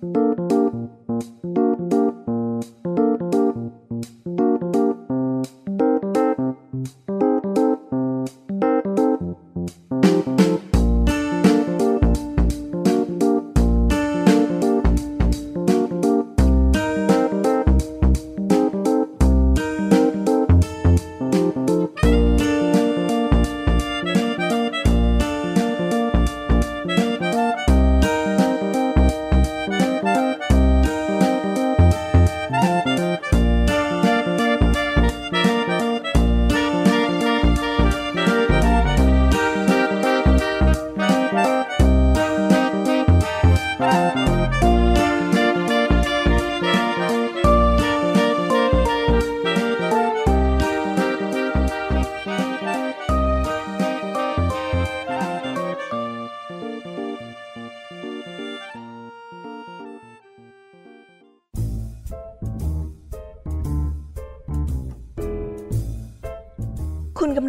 คุณ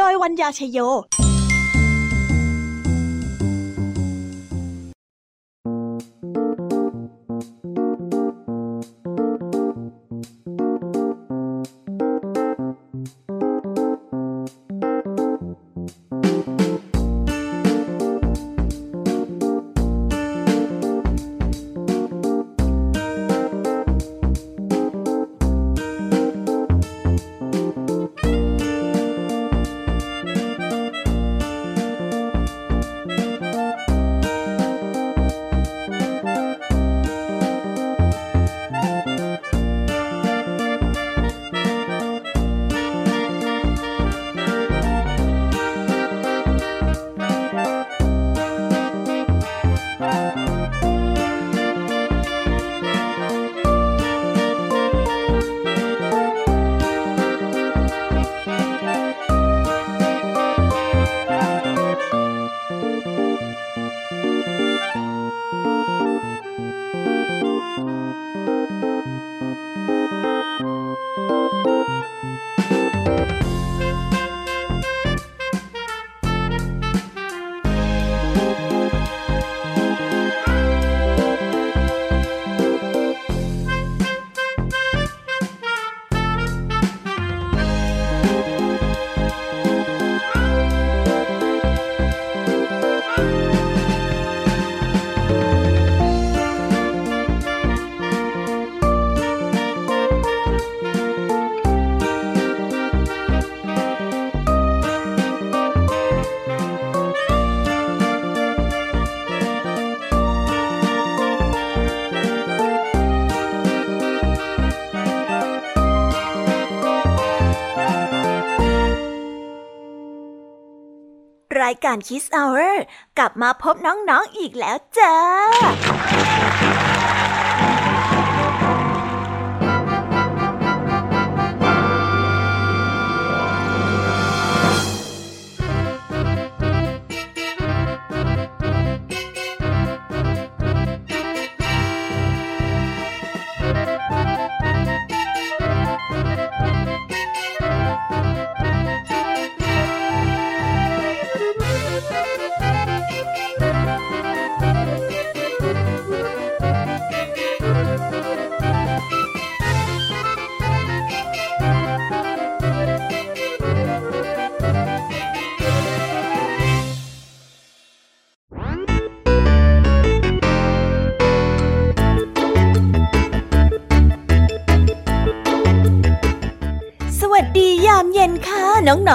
โดยวัญญาชยโยายการ Kiss Hour กลับมาพบน้องๆออีกแล้วจ้า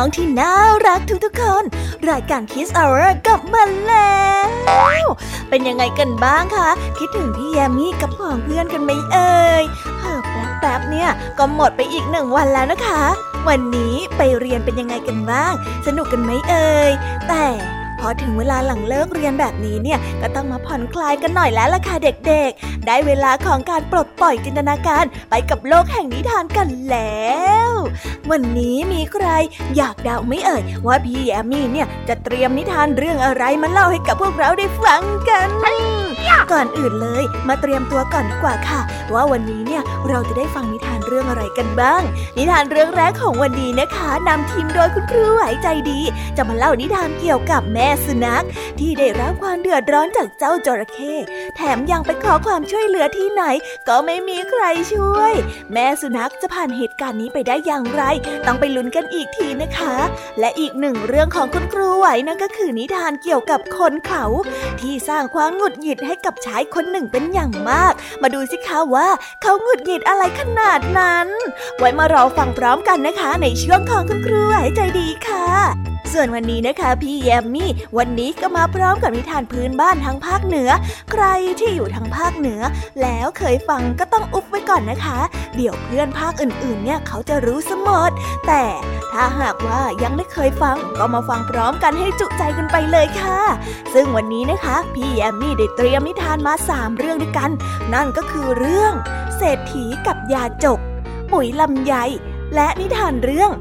องๆที่น่ารักทุกๆคน รายการ Kiss Hour กลับมาแล้ว เป็นยังไงกันบ้างคะ คิดถึงพี่แยมมี่กับผองเพื่อนกันไหมเอ่ยเพิ่แป๊บๆเนี่ยก็หมดไปอีกหนึ่งวันแล้วนะคะ วันนี้ไปเรียนเป็นยังไงกันบ้าง สนุกกันไหมเอ่ยแต่ อถึงเวลาหลังเลิกเรียนแบบนี้เนี่ยก็ต้องมาผ่อนคลายกันหน่อยแล้วล่ะค่ะเด็กๆ ได้เวลาของการปลดปล่อยจินตนาการไปกับโลกแห่งนิทานกันแล้ว วันนี้มีใครอยากเดาไม่เอ่ย ว่าพี่แอมมี่เนี่ยจะเตรียมนิทานเรื่องอะไรมาเล่าให้กับพวกเราได้ฟังกันก่อนอื่นเลย มาเตรียมตัวก่อนดีกว่าค่ะ ว่าวันนี้เนี่ยเราจะได้ฟังนิทานเรื่องอะไรกันบ้าง นิทานเรื่องแรกของวันนี้นะคะนำทีมโดยคุณครูไหวใจดี จะมาเล่านิทานเกี่ยวกับแม่สุนัขที่ได้รับความเดือดร้อนจากเจ้าจระเข้แถมยังไปขอความช่วยเหลือที่ไหน ก็ไม่มีใครช่วย แม่สุนัขจะผ่านเหตุการณ์นี้ไปได้อย่างไร ต้องไปลุ้นกันอีกทีนะคะ และอีกหนึ่งเรื่องของคุณครูไหวนั่นก็คือนิทานเกี่ยวกับคนเขา ที่สร้างความหงุดหงิดให้กับชายคนหนึ่งเป็นอย่างมาก มาดูสิคะว่า เขาหงุดหงิดอะไรขนาดนั้น ไว้มารอฟังพร้อมกันนะคะ ในช่วงของคุณครูไหวใจดีค่ะ ส่วนวันนี้นะคะพี่แยมมี่ วันนี้ก็มาพร้อมกับนิทานพื้นบ้านทางภาคเหนือ ใครที่อยู่ทางภาคเหนือ แล้วเคยฟังก็ต้องอุบไว้ก่อนนะคะ เดี๋ยวเพื่อนภาคอื่นๆ เนี่ยเขาจะรู้สมดแต่ถ้าหากว่ายังไม่เคยฟังก็มาฟังพร้อมกันให้จุใจกันไปเลยค่ะ ซึ่งวันนี้นะคะ พี่แยมมี่ได้เตรียมนิทานมาสามเรื่องด้วยกัน นั่นก็คือเรื่อง เศรษฐีกับยาจก ปุ๋ยลำไย และนิทานเรื่อง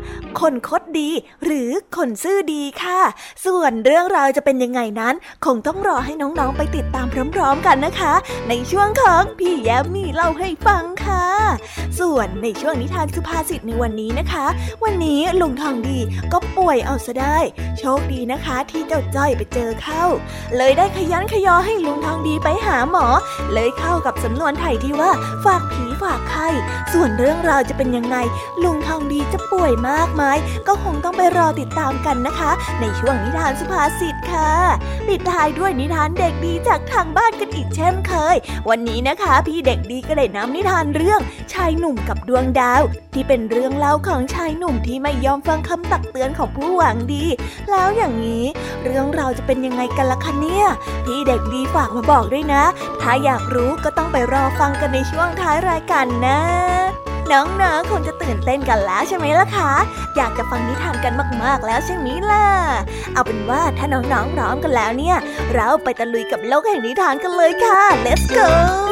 คนคดดี หรือคนซื่อดีค่ะ ส่วนเรื่องราวจะเป็นยังไงนั้น คงต้องรอให้น้องๆไปติดตามพร้อมๆกันนะคะ ในช่วงของพี่แย้มมี่เล่าให้ฟังค่ะ ส่วนในช่วงนิทานสุภาษิตในวันนี้นะคะ วันนี้ลุงทองดีก็ป่วยเอาซะได้ โชคดีนะคะที่เจ้าจ้อยไปเจอเข้า เลยได้ขยันขยอให้ลุงทองดีไปหาหมอ เลยเข้ากับสำนวนไทยที่ว่าฝากผีฝากไข้ส่วนเรื่องราวจะเป็นยังไงลุงทองดีจะป่วยมากไหมก็คงต้องไปรอติดตามกันนะคะ ในช่วงนิทานสุภาษิตค่ะ ปิดท้ายด้วยนิทานเด็กดีจากทางบ้านกันอีกเช่นเคย วันนี้นะคะ พี่เด็กดีก็ได้นำนิทานเรื่องชายหนุ่มกับดวงดาว ที่เป็นเรื่องเล่าของชายหนุ่มที่ไม่ยอมฟังคำตักเตือนของผู้หวังดี แล้วอย่างนี้เรื่องเราจะเป็นยังไงกันล่ะคะเนี่ยพี่เด็กดีฝากมาบอกด้วยนะ ถ้าอยากรู้ก็ต้องไปรอฟังกันในช่วงท้ายรายการนะ น้องๆคงจะตื่นเต้นกันแล้วใช่ไหมล่ะคะ อยากจะฟังนิทานกันมากๆแล้วใช่ไหมล่ะ เอาเป็นว่าถ้าน้องๆพร้อมกันแล้วเนี่ย เราไปตะลุยกับโลกแห่งนิทานกันเลยค่ะ let's go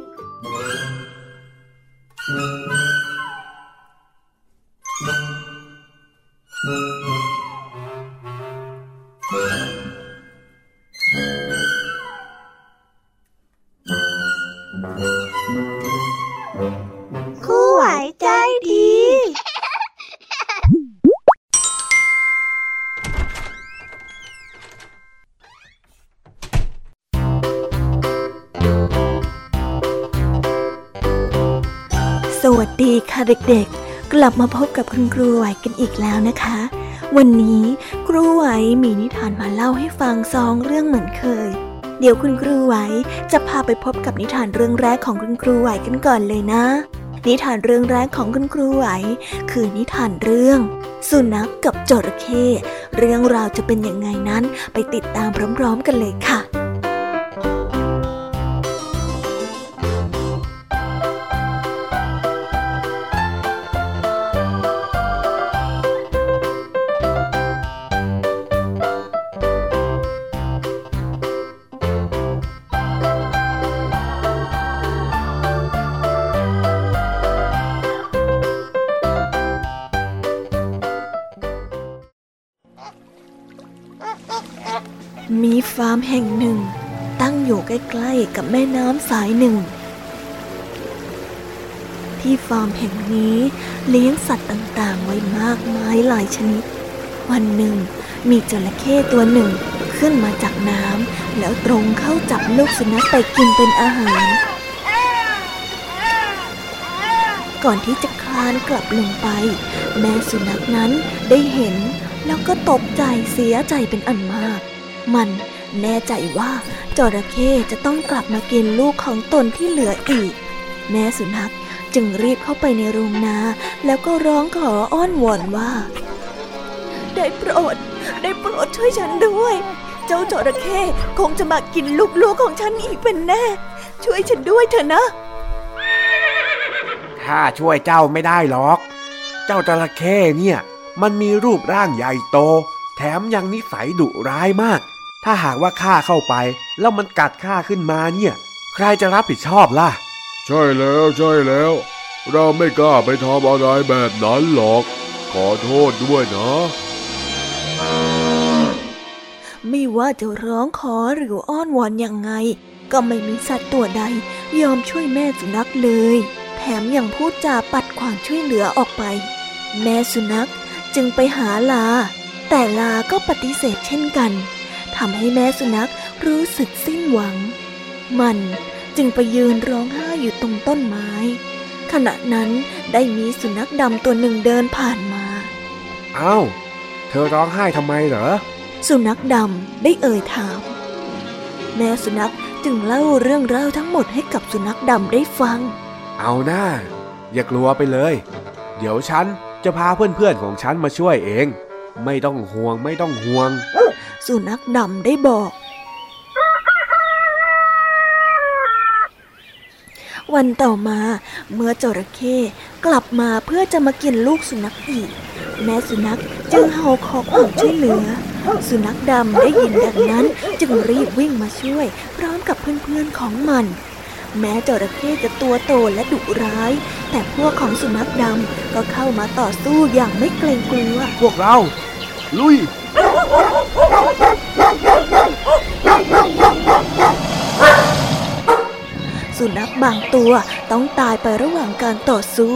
เด็กๆ กลับมาพบกับคุณครูไหวกันอีกแล้วนะคะ วันนี้ครูไหวมีนิทานมาเล่าให้ฟังสองเรื่องเหมือนเคย เดี๋ยวคุณครูไหวจะพาไปพบกับนิทานเรื่องแรกของคุณครูไหวกันก่อนเลยนะ นิทานเรื่องแรกของคุณครูไหว คือนิทานเรื่อง สุนัขกกับจระเข้เรื่องราวจะเป็นยังไงนั้นไปติดตามพร้อมๆกันเลยค่ะ สายหนึ่ง ที่ฟาร์มแห่งนี้เลี้ยงสัตว์ต่างๆ ไว้มากมายหลายชนิด วันหนึ่งมีจระเข้ตัวหนึ่งขึ้นมาจากน้ำแล้วตรงเข้าจับลูกสุนัขไปกินเป็นอาหาร ก่อนที่จะคลานกลับลงไป แม่สุนัขนั้นได้เห็นแล้วก็ตกใจเสียใจเป็นอันมาก มันแน่ใจว่า จระเข้จะต้องกลับมากินลูกของตนที่เหลืออีก แม่สุนัขจึงรีบเข้าไปในโรงนา แล้วก็ร้องขออ้อนวอนว่า ได้โปรด ได้โปรดช่วยฉันด้วย เจ้าจระเข้คงจะมากินลูกๆของฉันอีกเป็นแน่ ช่วยฉันด้วยเถอะนะข้าช่วยเจ้าไม่ได้หรอก เจ้าจระเข้เนี่ย มันมีรูปร่างใหญ่โต แถมยังนิสัยดุร้ายมาก ถ้าหากว่าข้าเข้าไป แล้วมันกัดข้าขึ้นมาเนี่ย ใครจะรับผิดชอบล่ะ ใช่แล้วใช่แล้ว เราไม่กล้าไปทำอะไรแบบนั้นหรอก ขอโทษด้วยนะ ไม่ว่าจะร้องขอหรืออ้อนวอนยังไง ก็ไม่มีสัตว์ตัวใด ยอมช่วยแม่สุนัขเลย แถมยังพูดจาปัดความช่วยเหลือออกไป แม่สุนัขจึงไปหาลา แต่ลาก็ปฏิเสธเช่นกัน ทำให้แม่สุนัขรู้สึกสิ้นหวัง มันจึงไปยืนร้องไห้อยู่ตรงต้นไม้ ขณะนั้นได้มีสุนัขดำตัวหนึ่งเดินผ่านมา เอ้า เธอร้องไห้ทำไมเหรอ สุนัขดำได้เอ่ยถาม แม่สุนัขจึงเล่าเรื่องราวทั้งหมดให้กับสุนัขดำได้ฟัง เอาหน้า อย่ากลัวไปเลย เดี๋ยวฉันจะพาเพื่อนๆของฉันมาช่วยเอง ไม่ต้องห่วงไม่ต้องห่วง สุนัขดำได้บอก วันต่อมาเมื่อจระเข้กลับมาเพื่อจะมากินลูกสุนัขอีก แม่สุนัขจึงเห่าขอความช่วยเหลือ สุนัขดำได้ยินดังนั้นจึงรีบวิ่งมาช่วย พร้อมกับเพื่อนๆของมันแม้จระเข้จะตัวโตและดุร้าย แต่พวกของสุนัขดำก็เข้ามาต่อสู้อย่างไม่เกรงกลัว พวกเรา ลุย สุนัขบางตัวต้องตายไประหว่างการต่อสู้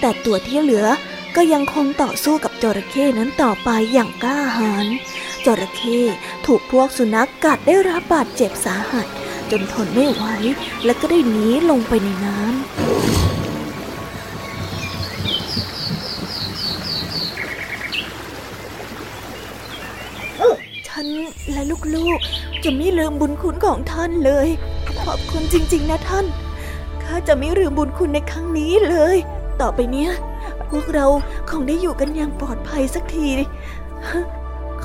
แต่ตัวที่เหลือก็ยังคงต่อสู้กับจระเข้นั้นต่อไปอย่างกล้าหาญจระเข้ถูกพวกสุนัขกัดได้รับบาดเจ็บสาหัส จนทนไม่ไหวและก็ได้หนีลงไปในน้ำ ฉัน และลูกๆ จะไม่ลืมบุญคุณของท่านเลย ขอบคุณจริงๆ นะท่าน ข้าจะไม่ลืมบุญคุณในครั้งนี้เลย ต่อไปเนี้ย พวกเราคงได้อยู่กันอย่างปลอดภัยสักที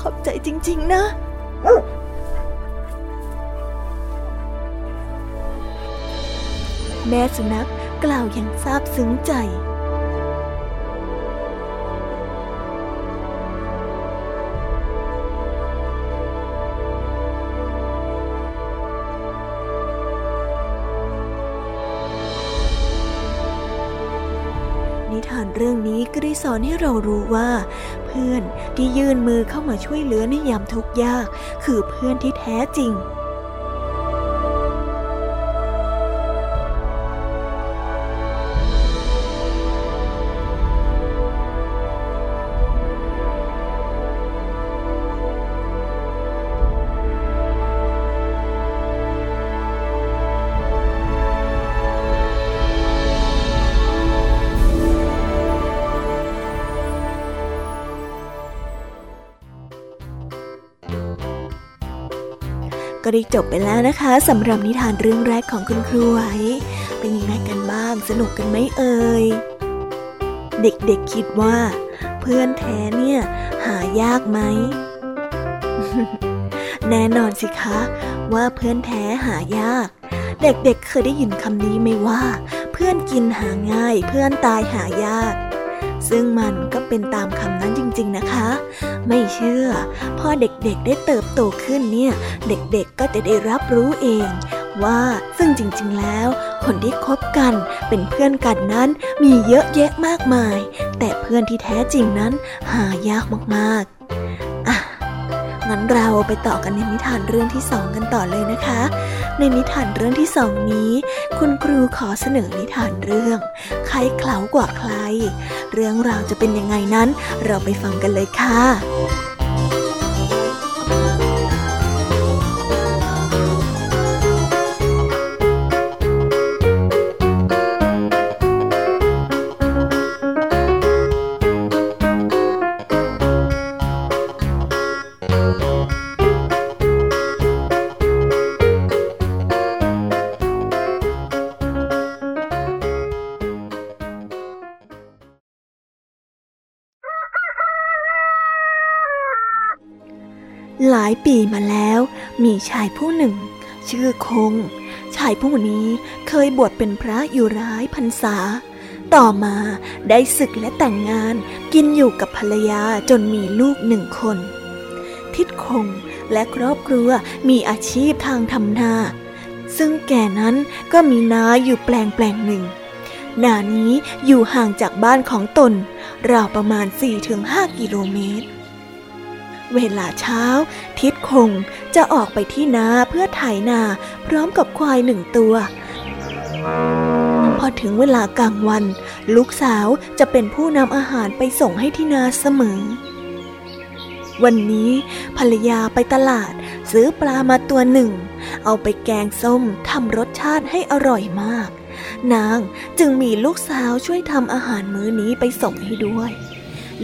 ขอบใจจริง ๆ นะแม่สุนัขกล่าวอย่างซาบซึ้งใจ เรื่องนี้ก็ได้สอนให้เรารู้ว่า เพื่อนที่ยื่นมือเข้ามาช่วยเหลือในยามทุกข์ยาก คือเพื่อนที่แท้จริง ก็ได้จบไปแล้วนะคะสำหรับนิทานเรื่องแรกของคุณครูไหวเป็นยังไงกันบ้าง สนุกกันไหมเอ่ยเด็กๆคิดว่า เพื่อนแท้เนี่ย หายากไหมแน่นอนสิคะ ว่าเพื่อนแท้หายาก เด็กๆเเคยได้ยินคำนี้ไหมว่า เพื่อนกินหาง่าย เพื่อนตายหายาก ซึ่งมันก็เป็นตามคำนั้นจริงๆนะคะ ไม่เชื่อ พอเด็กๆได้เติบโตขึ้นเนี่ย เด็กๆก็จะได้รับรู้เอง ว่าซึ่งจริงๆแล้ว คนที่คบกันเป็นเพื่อนกันนั้นมีเยอะแยะมากมาย แต่เพื่อนที่แท้จริงนั้นหายากมากๆอะงั้นเราไปต่อกันในนิทานเรื่องที่สองกันต่อเลยนะคะ ในนิทานเรื่องที่สองนี้ คุณครูขอเสนอนิทานเรื่อง ใครเขลากว่าใคร เรื่องราวจะเป็นยังไงนั้น เราไปฟังกันเลยค่ะ หลายปีมาแล้ว มีชายผู้หนึ่ง ชื่อคง ชายผู้นี้เคยบวชเป็นพระอยู่ร้ายพรรษา ต่อมาได้ศึกและแต่งงานกินอยู่กับภรรยาจนมีลูกหนึ่งคน ทิดคงและครอบครัวมีอาชีพทางทำนา ซึ่งแก่นั้นก็มีนาอยู่แปลงแปลงหนึ่งนานี้อยู่ห่างจากบ้านของตน ราวประมาณ 4-5 กิโลเมตร เวลาเช้า ทิดคงจะออกไปที่นาเพื่อไถนาพร้อมกับควายหนึ่งตัว พอถึงเวลากลางวัน ลูกสาวจะเป็นผู้นำอาหารไปส่งให้ที่นาเสมอ วันนี้ภรรยาไปตลาดซื้อปลามาตัวหนึ่ง เอาไปแกงส้มทำรสชาติให้อร่อยมาก นางจึงมีลูกสาวช่วยทำอาหารมื้อนี้ไปส่งให้ด้วย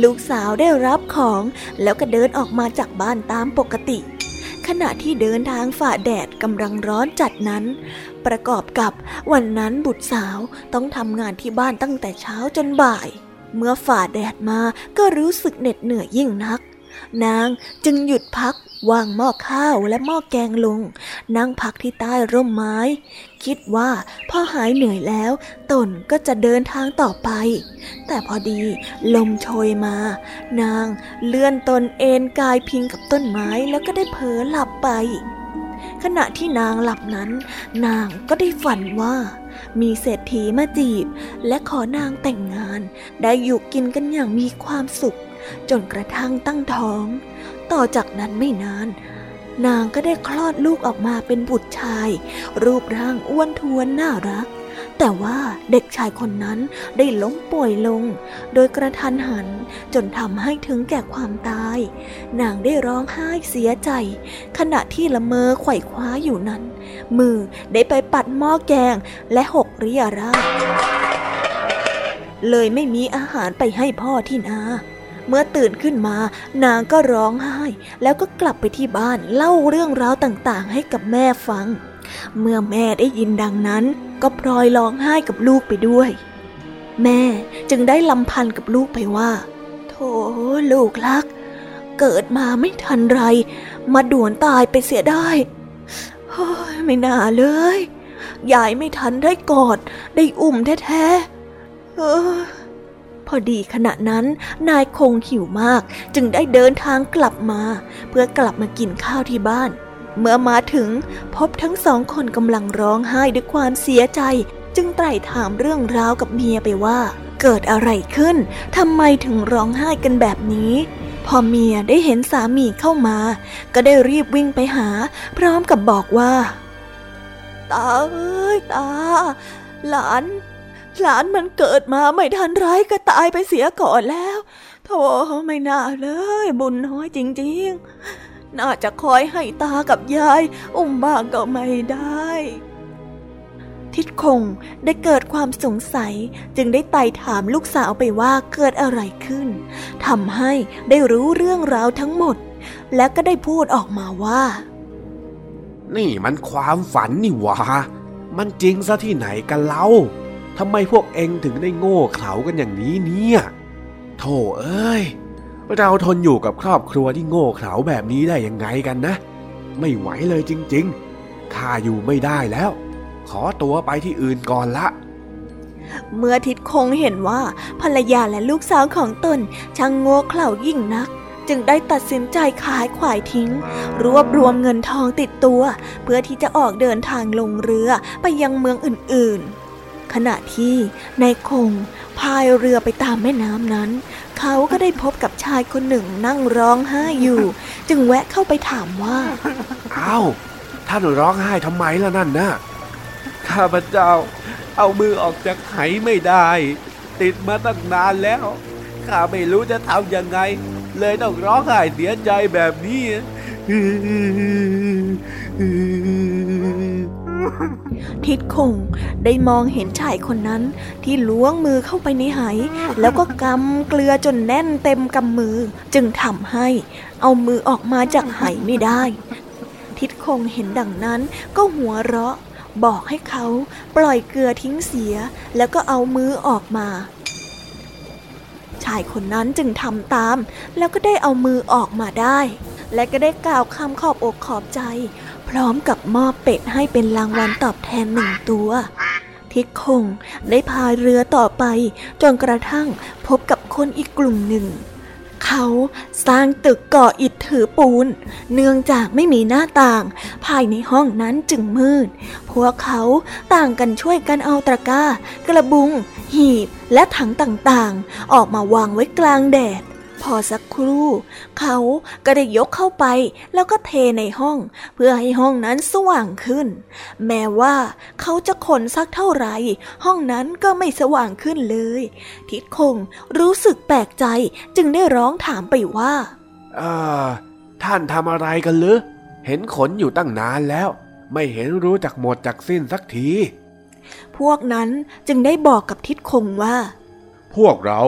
ลูกสาวได้รับของแล้วก็เดินออกมาจากบ้านตามปกติ ขณะที่เดินทางฝ่าแดดกำลังร้อนจัดนั้น ประกอบกับวันนั้นบุตรสาวต้องทำงานที่บ้านตั้งแต่เช้าจนบ่าย เมื่อฝ่าแดดมาก็รู้สึกเหน็ดเหนื่อยยิ่งนัก นางจึงหยุดพักวางหม้อข้าวและหม้อแกงลง นั่งพักที่ใต้ร่มไม้ คิดว่าพอหายเหนื่อยแล้ว ตนก็จะเดินทางต่อไป แต่พอดีลมโชยมา นางเลื่อนตนเอนกายพิงกับต้นไม้แล้วก็ได้เผลอหลับไป ขณะที่นางหลับนั้น นางก็ได้ฝันว่า มีเศรษฐีมาจีบ และขอนางแต่งงาน ได้อยู่กินกันอย่างมีความสุข จนกระทั่งตั้งท้อง ต่อจากนั้นไม่นาน นางก็ได้คลอดลูกออกมาเป็นบุตรชาย รูปร่างอ้วนท้วนน่ารัก แต่ว่าเด็กชายคนนั้นได้ล้มป่วยลง โดยกระทันหันจนทำให้ถึงแก่ความตาย นางได้ร้องไห้เสียใจ ขณะที่ละเมอไขว่คว้าอยู่นั้น มือได้ไปปัดหม้อแกงและหกเรียราเลยไม่มีอาหารไปให้พ่อที่นา เมื่อตื่นขึ้นมา นางก็ร้องไห้ แล้วก็กลับไปที่บ้านเล่าเรื่องราวต่างๆ ให้กับแม่ฟัง เมื่อแม่ได้ยินดังนั้น ก็พลอยร้องไห้กับลูกไปด้วย แม่จึงได้ลำพันกับลูกไปว่าโธ่ลูกรัก เกิดมาไม่ทันไร มาด่วนตายไปเสียได้เฮ้ยไม่น่าเลยยายไม่ทันได้กอด ได้อุ้มแท้ๆเออ พอดีขณะนั้นนายคงหิวมาก จึงได้เดินทางกลับมา เพื่อกลับมากินข้าวที่บ้าน เมื่อมาถึงพบทั้งสองคนกำลังร้องไห้ด้วยความเสียใจ จึงไตร่ถามเรื่องราวกับเมียไปว่า เกิดอะไรขึ้นทำไมถึงร้องไห้กันแบบนี้พอเมียได้เห็นสามีเข้ามา ก็ได้รีบวิ่งไปหา พร้อมกับบอกว่า ตาเอ้ยตา หลาน หลานมันเกิดมาไม่ทันไรก็ตายไปเสียก่อนแล้ว โธ่ไม่น่าเลย บุญน้อยจริงๆ น่าจะคอยให้ตากับยาย อุ้มบ้างก็ไม่ได้ ทิดคงได้เกิดความสงสัยจึงได้ไต่ถามลูกสาวไปว่าเกิดอะไรขึ้นทำให้ได้รู้เรื่องราวทั้งหมด และก็ได้พูดออกมาว่า นี่มันความฝันนี่หวะมันจริงซะที่ไหนกันเล่า ทำไมพวกเองถึงได้โง่เขลากันอย่างนี้เนี่ยโธ่เอ้ย เราทนอยู่กับครอบครัวที่โง่เขลาแบบนี้ได้ยังไงกันนะ ไม่ไหวเลยจริงๆข้าอยู่ไม่ได้แล้ว ขอตัวไปที่อื่นก่อนละเมื่อทิดคงเห็นว่าภรรยาและลูกสาวของตนช่างโง่เขลายิ่งนัก จึงได้ตัดสินใจขายขวายทิ้ง รวบรวมเงินทองติดตัว เพื่อที่จะออกเดินทางลงเรือไปยังเมืองอื่นๆ ขณะที่นายคงพายเรือไปตามแม่น้ำนั้น เขาก็ได้พบกับชายคนหนึ่งนั่งร้องไห้อยู่ จึงแวะเข้าไปถามว่าอ้าวท่านร้องไห้ทำไมล่ะนั่นนะข้าพเจ้า เอามือออกจากไหไม่ได้ ติดมาตั้งนานแล้วข้าไม่รู้จะทำยังไง เลยต้องร้องไห้เสียใจแบบนี้ ทิดคงได้มองเห็นชายคนนั้นที่ล้วงมือเข้าไปในไหแล้วก็กำเกลือจนแน่นเต็มกำมือ จึงทำให้เอามือออกมาจากไหไม่ได้ ทิดคงเห็นดังนั้นก็หัวเราะ บอกให้เขาปล่อยเกลือทิ้งเสีย แล้วก็เอามือออกมา ชายคนนั้นจึงทำตาม แล้วก็ได้เอามือออกมาได้ และก็ได้กล่าวคำขอบอกขอบใจ พร้อมกับมอบเป็ดให้เป็นรางวัลตอบแทนหนึ่งตัว ทิดคงได้พายเรือต่อไปจนกระทั่งพบกับคนอีกกลุ่มหนึ่ง เขาสร้างตึกก่ออิฐถือปูน เนื่องจากไม่มีหน้าต่าง ภายในห้องนั้นจึงมืด พวกเขาต่างกันช่วยกันเอาตะกร้า กระบุง หีบและถังต่างๆ ออกมาวางไว้กลางแดด พอสักครู่ เขาก็ได้ยกเข้าไปแล้วก็เทในห้อง เพื่อให้ห้องนั้นสว่างขึ้น แม้ว่าเขาจะขนสักเท่าไหร่ห้องนั้นก็ไม่สว่างขึ้นเลย ทิดคงรู้สึกแปลกใจจึงได้ร้องถามไปว่าเออท่านทำอะไรกันหรือเห็นขนอยู่ตั้งนานแล้ว ไม่เห็นรู้จักหมดจากสิ้นสักที พวกนั้นจึงได้บอกกับทิดคงว่า พวกเรา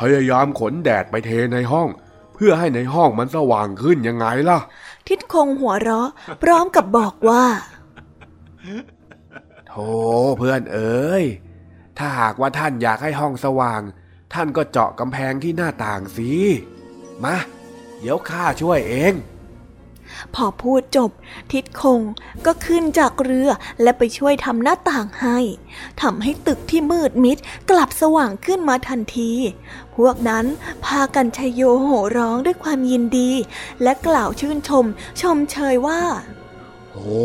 พยายามขนแดดไปเทในห้อง เพื่อให้ในห้องมันสว่างขึ้นยังไงล่ะ ทิดคงหัวเราะ พร้อมกับบอกว่าโธ่เพื่อนเอ๋ยถ้าหากว่าท่านอยากให้ห้องสว่าง ท่านก็เจาะกำแพงที่หน้าต่างสิมาเดี๋ยวข้าช่วยเอง พอพูดจบ ทิดคงก็ขึ้นจากเรือและไปช่วยทำหน้าต่างให้ทำให้ตึกที่มืดมิดกลับสว่างขึ้นมาทันที พวกนั้นพากันชยโยโห่ร้องด้วยความยินดี และกล่าวชื่นชม ชมเชยว่า โอ้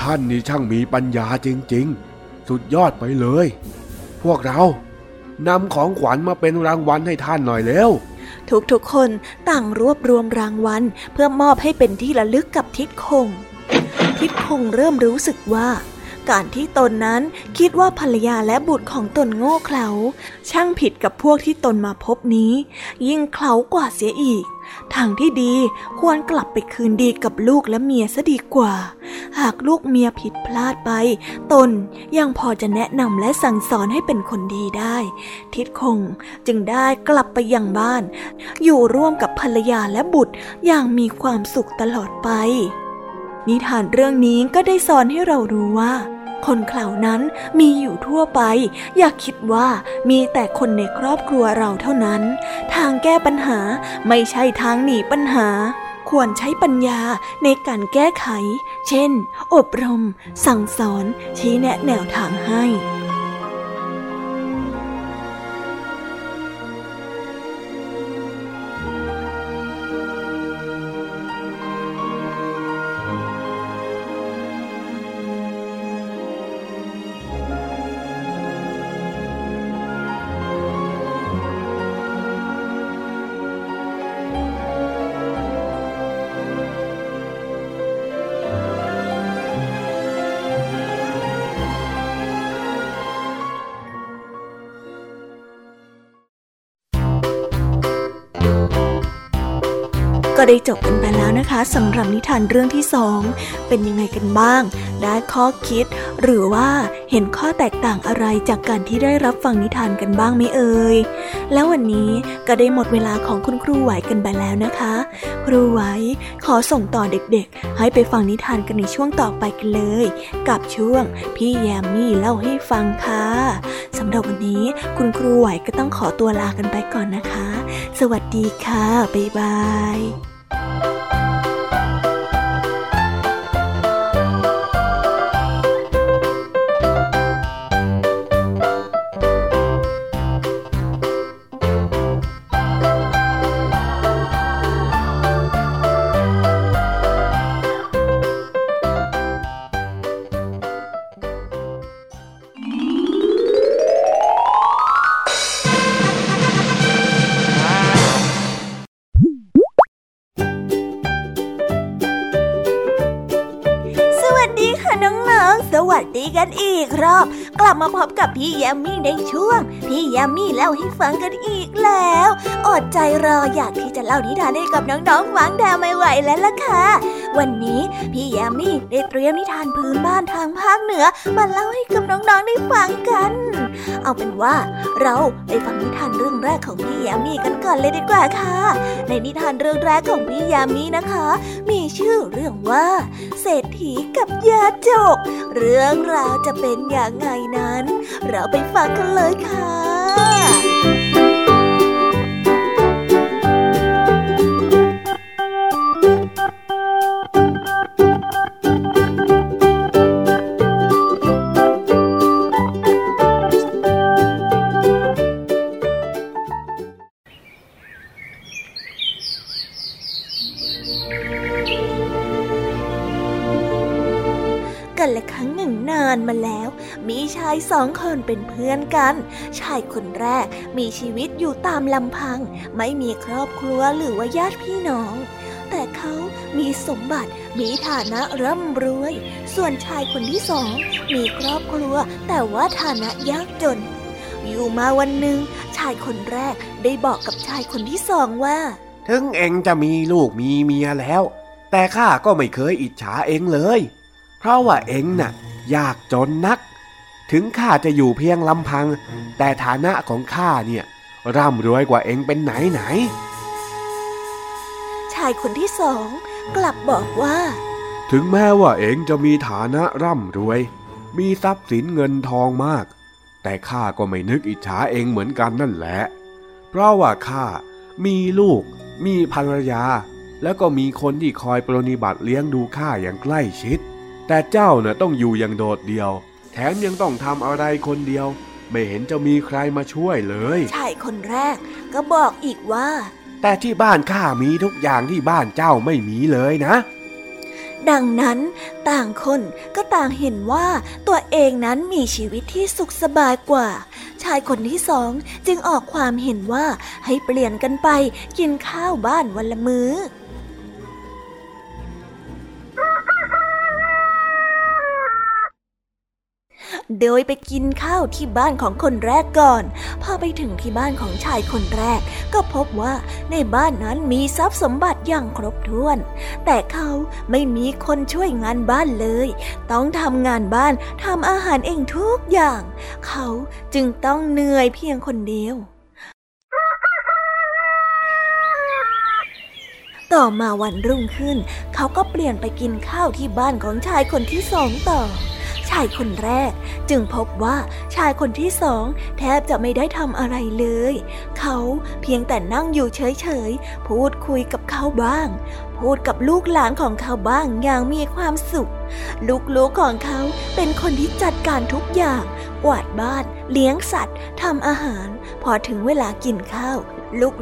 ท่านนี่ช่างมีปัญญาจริง ๆ สุดยอดไปเลย พวกเรานำของขวัญมาเป็นรางวัลให้ท่านหน่อยเร็ว ทุกๆ คนต่างรวบรวมรางวัลเพื่อมอบให้เป็นที่ระลึกกับทิดคง ทิดคงเริ่มรู้สึกว่า การที่ตนนั้นคิดว่าภรรยาและบุตรของตนโง่เขลา ช่างผิดกับพวกที่ตนมาพบนี้ ยิ่งเขลากว่าเสียอีก ทางที่ดีควรกลับไปคืนดีกับลูกและเมียซะดีกว่า หากลูกเมียผิดพลาดไป ตนยังพอจะแนะนำและสั่งสอนให้เป็นคนดีได้ ทิดคงจึงได้กลับไปยังบ้าน อยู่ร่วมกับภรรยาและบุตรอย่างมีความสุขตลอดไปนิทานเรื่องนี้ก็ได้สอนให้เรารู้ว่า คนเข่านั้นมีอยู่ทั่วไป อย่าคิดว่ามีแต่คนในครอบครัวเราเท่านั้น ทางแก้ปัญหาไม่ใช่ทางหนีปัญหา ควรใช้ปัญญาในการแก้ไข เช่น อบรม สั่งสอน ชี้แนะแนวทางให้ ได้จบกันไปแล้วนะคะสำหรับนิทานเรื่องที่สองเป็นยังไงกันบ้าง ได้ข้อคิด หรือว่าเห็นข้อแตกต่างอะไรจากการที่ได้รับฟังนิทานกันบ้างไหมเอ่ยแล้ววันนี้ก็ได้หมดเวลาของคุณครูไหวกันไปแล้วนะคะ ครูไหวขอส่งต่อเด็กๆ ให้ไปฟังนิทานกันในช่วงต่อไปกันเลย กับช่วงพี่แยมมี่เล่าให้ฟังค่ะสำหรับวันนี้คุณครูไหวก็ต้องขอตัวลากันไปก่อนนะคะ สวัสดีค่ะ บ๊ายบาย พี่ยามี่ในช่วง พี่ยามี่เล่าให้ฟังกันอีกแล้ว อดใจรออยากที่จะเล่านิทานให้กับน้องๆฟังแดไม่ไหวแล้วล่ะค่ะ วันนี้พี่แยมมี่ได้เตรียมนิทานพื้นบ้านทางภาคเหนือมาเล่าให้กับน้องๆได้ฟังกัน เอาเป็นว่าเราไปฟังนิทานเรื่องแรกของพี่แยามีกันก่อนเลยดีกว่าค่ะ ในนิทานเรื่องแรกของพี่แยามีนะคะ มีชื่อเรื่องว่า เศรษฐีกับยาจก เรื่องราวจะเป็นอย่างไงนั้น เราไปฟังกันเลยค่ะ กันละครหนึ่งนานมาแล้ว มีชายสองคนเป็นเพื่อนกัน ชายคนแรกมีชีวิตอยู่ตามลำพัง ไม่มีครอบครัวหรือว่าญาติพี่น้อง แต่เขามีสมบัติมีฐานะร่ำรวย ส่วนชายคนที่สองมีครอบครัวแต่ว่าฐานะยากจน อยู่มาวันหนึ่งชายคนแรกได้บอกกับชายคนที่สองว่า ถึงเองจะมีลูกมีเมียแล้ว แต่ข้าก็ไม่เคยอิจฉาเองเลย เพราะว่าเองน่ะ ยากจนนัก ถึงข้าจะอยู่เพียงลำพัง แต่ฐานะของข้าเนี่ย ร่ำรวยกว่าเองเป็นไหนไหน ชายคนที่สองกลับบอกว่า ถึงแม้ว่าเองจะมีฐานะร่ำรวย มีทรัพย์สินเงินทองมาก แต่ข้าก็ไม่นึกอิจฉาเองเหมือนกันนั่นแหละ เพราะว่าข้ามีลูก มีภรรยา แล้วก็มีคนที่คอยปรนิบัติเลี้ยงดูข้าอย่างใกล้ชิด แต่เจ้าน่ะต้องอยู่อย่างโดดเดี่ยว แถมยังต้องทำอะไรคนเดียว ไม่เห็นจะมีใครมาช่วยเลยชายคนแรก ก็บอกอีกว่า แต่ที่บ้านข้ามีทุกอย่างที่บ้านเจ้าไม่มีเลยนะ ดังนั้นต่างคนก็ต่างเห็นว่าตัวเองนั้นมีชีวิตที่สุขสบายกว่า ชายคนที่สองจึงออกความเห็นว่าให้เปลี่ยนกันไปกินข้าวบ้านวันละมือ้อ โดยไปกินข้าวที่บ้านของคนแรกก่อน พอไปถึงที่บ้านของชายคนแรก ก็พบว่าในบ้านนั้นมีทรัพย์สมบัติอย่างครบถ้วน แต่เขาไม่มีคนช่วยงานบ้านเลย ต้องทำงานบ้านทำอาหารเองทุกอย่าง เขาจึงต้องเหนื่อยเพียงคนเดียวต่อมาวันรุ่งขึ้น เขาก็เปลี่ยนไปกินข้าวที่บ้านของชายคนที่สองต่อ ชายคนแรก จึงพบว่าชายคนที่สองแทบจะไม่ได้ทำอะไรเลย เขาเพียงแต่นั่งอยู่เฉยๆ พูดคุยกับเขาบ้าง พูดกับลูกหลานของเขาบ้างอย่างมีความสุข ลูกๆของเขาเป็นคนที่จัดการทุกอย่าง กวาดบ้าน เลี้ยงสัตว์ทำอาหาร พอถึงเวลากินข้าว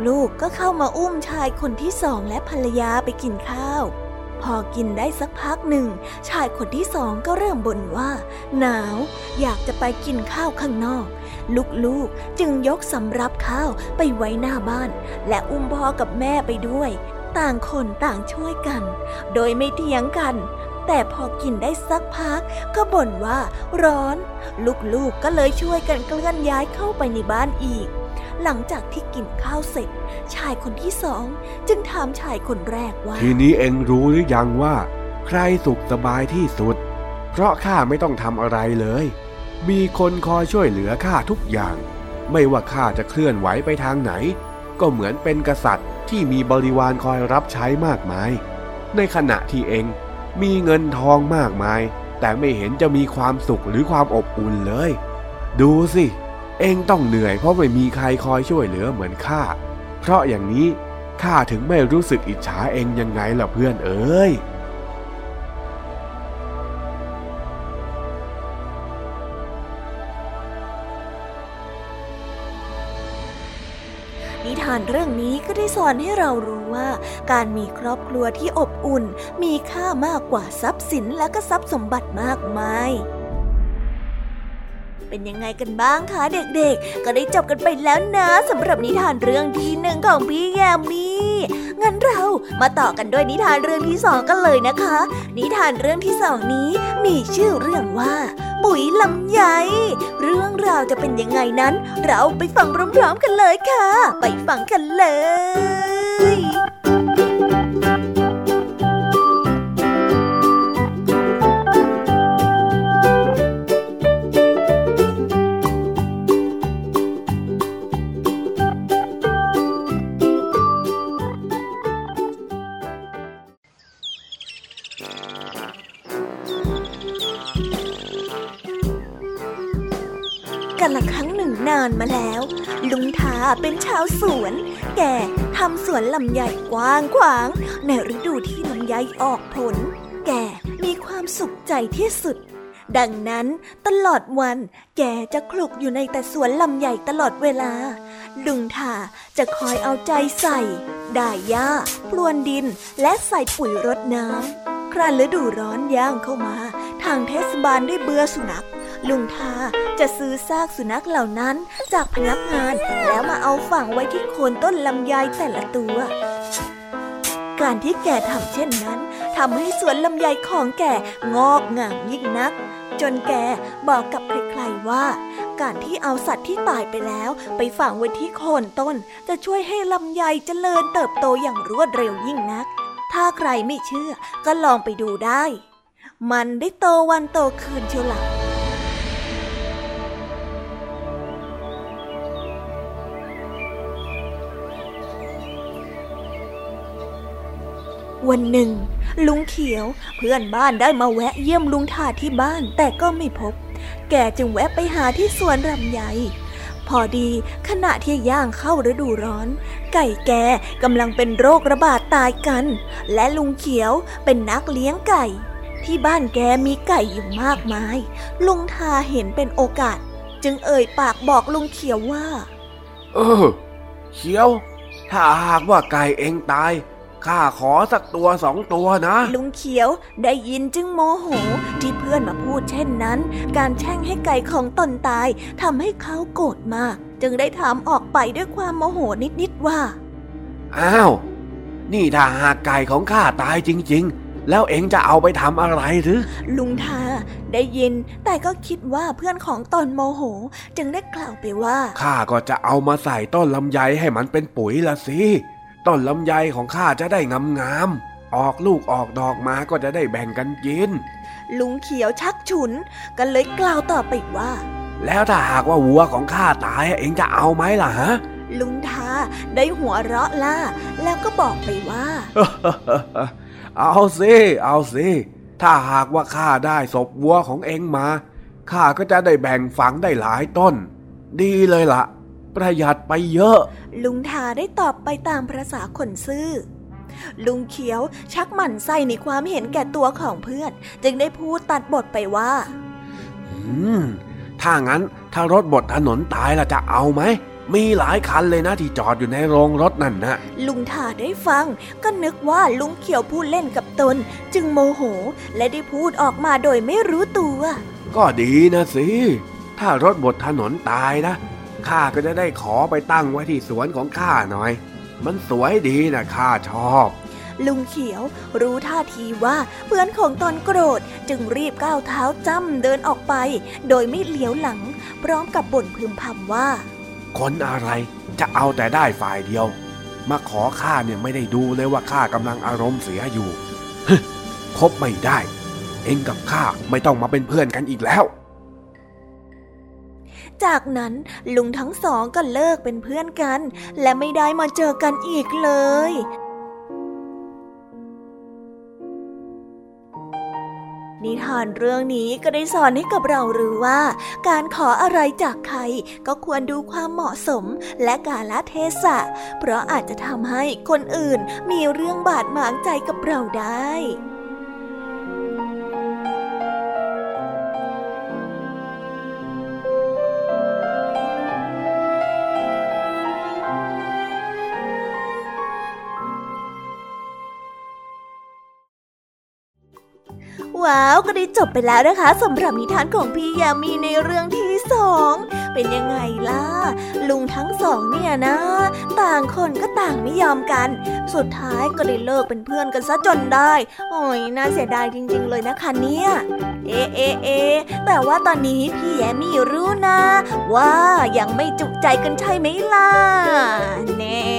ลูกๆก็เข้ามาอุ้มชายคนที่สองและภรรยาไปกินข้าว พอกินได้สักพักหนึ่ง ชายคนที่สองก็เริ่มบ่นว่า หนาว อยากจะไปกินข้าวข้างนอก ลูกๆจึงยกสำรับข้าวไปไว้หน้าบ้าน และอุ้มพ่อกับแม่ไปด้วย ต่างคนต่างช่วยกัน โดยไม่เถียงกัน แต่พอกินได้สักพัก ก็บ่นว่าร้อน ลูกๆก็เลยช่วยกันเคลื่อนย้ายเข้าไปในบ้านอีก หลังจากที่กินข้าวเสร็จ ชายคนที่สองจึงถามชายคนแรกว่า ทีนี้เองรู้หรือยังว่า ใครสุขสบายที่สุด เพราะข้าไม่ต้องทำอะไรเลย มีคนคอยช่วยเหลือข้าทุกอย่าง ไม่ว่าข้าจะเคลื่อนไหวไปทางไหน ก็เหมือนเป็นกษัตริย์ที่มีบริวารคอยรับใช้มากมาย ในขณะที่เองมีเงินทองมากมาย แต่ไม่เห็นจะมีความสุขหรือความอบอุ่นเลย ดูสิ เองต้องเหนื่อยเพราะไม่มีใครคอยช่วยเหลือเหมือนข้า เพราะอย่างนี้ข้าถึงไม่รู้สึกอิจฉาเองยังไงล่ะเพื่อนเอ้ย นิทานเรื่องนี้ก็ได้สอนให้เรารู้ว่าการมีครอบครัวที่อบอุ่น มีค่ามากกว่าทรัพย์สินและก็ทรัพย์สมบัติมากมาย เป็นยังไงกันบ้างคะเด็กๆ ก็ได้จบกันไปแล้วนะสำหรับนิทานเรื่องที่หนึ่งของพี่แยมมี่งั้นเรามาต่อกันด้วยนิทานเรื่องที่สองกันเลยนะคะ นิทานเรื่องที่สองนี้มีชื่อเรื่องว่าปุ๋ยลำไย เรื่องราวจะเป็นยังไงนั้น เราไปฟังพร้อมๆกันเลยค่ะ ไปฟังกันเลยานมาแล้ว ลุงทาเป็นชาวสวน แกทำสวนลำไยกว้างขวาง ในฤดูที่ลำไยออกผล แกมีความสุขใจที่สุด ดังนั้นตลอดวันแกจะคลุกอยู่ในแต่สวนลำไยตลอดเวลา ลุงทาจะคอยเอาใจใส่ ด่าหญ้าพรวนดินและใส่ปุ๋ยรดน้ำคราฤดูร้อนย่างเข้ามา ทางเทศบาลได้เบื่อสุนัข ลุงทาจะซื้อซากสุนัขเหล่านั้นจากพนักงานแล้วมาเอาฝังไว้ที่โคนต้นลำไยแต่ละตัว การที่แกทำเช่นนั้นทำให้สวนลำไยของแกงอกงามยิ่งนัก จนแกบอกกับใครๆว่า การที่เอาสัตว์ที่ตายไปแล้วไปฝังไว้ที่โคนต้น จะช่วยให้ลำไยเจริญเติบโตอย่างรวดเร็วยิ่งนัก ถ้าใครไม่เชื่อก็ลองไปดูได้ มันได้โตวันโตคืนเชียวล่ะ วันหนึ่ง ลุงเขียวเพื่อนบ้านได้มาแวะเยี่ยมลุงทาที่บ้านแต่ก็ไม่พบ แกจึงแวะไปหาที่สวนลำไยพอดีขณะที่ย่างเข้าฤดูร้อน ไก่แกกำลังเป็นโรคระบาดตายกัน และลุงเขียวเป็นนักเลี้ยงไก่ ที่บ้านแกมีไก่อยู่มากมาย ลุงทาเห็นเป็นโอกาส จึงเอ่ยปากบอกลุงเขียวว่า เออ เขียว ถ้าหากว่าไก่เองตาย ข้าขอสักตัวสองตัวนะ ลุงเขียวได้ยินจึงโมโห ที่เพื่อนมาพูดเช่นนั้น การแช่งให้ไก่ของตนตายทำให้เขาโกรธมาก จึงได้ถามออกไปด้วยความโมโหนิดๆว่า อ้าว นี่ถ้าหากไก่ของข้าตายจริง ๆแล้วเองจะเอาไปทำอะไรหรือ ลุงทาได้ยิน แต่ก็คิดว่าเพื่อนของตนโมโห จึงได้กล่าวไปว่า ข้าก็จะเอามาใส่ต้นลำไยให้มันเป็นปุ๋ยละสิ ต้นลำไยของข้าจะได้งามๆออกลูกออกดอกมาก็จะได้แบ่งกันกิน ลุงเขียวชักฉุนก็เลยกล่าวต่อไปว่า แล้วถ้าหากว่าวัวของข้าตายเองจะเอาไหมล่ะฮะ ลุงทาได้หัวเราะล่าแล้วก็บอกไปว่า เอาสิเอาสิถ้าหากว่าข้าได้ศพวัวของเองมาข้าก็จะได้แบ่งฝังได้หลายต้น ดีเลยละ่ะ ประหยัดไปเยอะ ลุงทาได้ตอบไปตามภาษาคนซื่อ ลุงเขียวชักหมั่นไส้ในความเห็นแก่ตัวของเพื่อน จึงได้พูดตัดบทไปว่า อืม ถ้างั้นถ้ารถบดถนนตายล่ะจะเอาไหมมีหลายคันเลยนะที่จอดอยู่ในโรงรถนั่นนะลุงทาได้ฟัง ก็นึกว่าลุงเขียวพูดเล่นกับตน จึงโมโห และได้พูดออกมาโดยไม่รู้ตัว ก็ดีนะสิ ถ้ารถบดถนนตายนะ ข้าก็จะได้ขอไปตั้งไว้ที่สวนของข้าหน่อย มันสวยดีนะข้าชอบลุงเขียวรู้ท่าทีว่าเพื่อนของตนโกรธจึงรีบก้าวเท้าจ้ำเดินออกไป โดยไม่เหลียวหลัง พร้อมกับบ่นพึมพำว่า คนอะไรจะเอาแต่ได้ฝ่ายเดียว มาขอข้าเนี่ยไม่ได้ดูเลยว่าข้ากำลังอารมณ์เสียอยู่ฮึคบไม่ได้ เองกับข้าไม่ต้องมาเป็นเพื่อนกันอีกแล้ว จากนั้นลุงทั้งสองก็เลิกเป็นเพื่อนกัน และไม่ได้มาเจอกันอีกเลยนิทานเรื่องนี้ก็ได้สอนให้กับเรารู้ว่า การขออะไรจากใครก็ควรดูความเหมาะสมและกาลเทศะ เพราะอาจจะทำให้คนอื่นมีเรื่องบาดหมางใจกับเราได้ ว้าวก็ได้จบไปแล้วนะคะสำหรับนิทานของพี่ยามีในเรื่องที่สองเป็นยังไงล่ะ ลุงทั้งสองเนี่ยนะ ต่างคนก็ต่างไม่ยอมกัน สุดท้ายก็ได้เลิกเป็นเพื่อนกันซะจนได้ โอ้ยน่าเสียดายจริง ๆ เลยนะคะเนี่ย เอเอเอแต่ว่าตอนนี้พี่แยมีรู้นะ ว่ายังไม่จุใจกันใช่ไหมล่ะแน่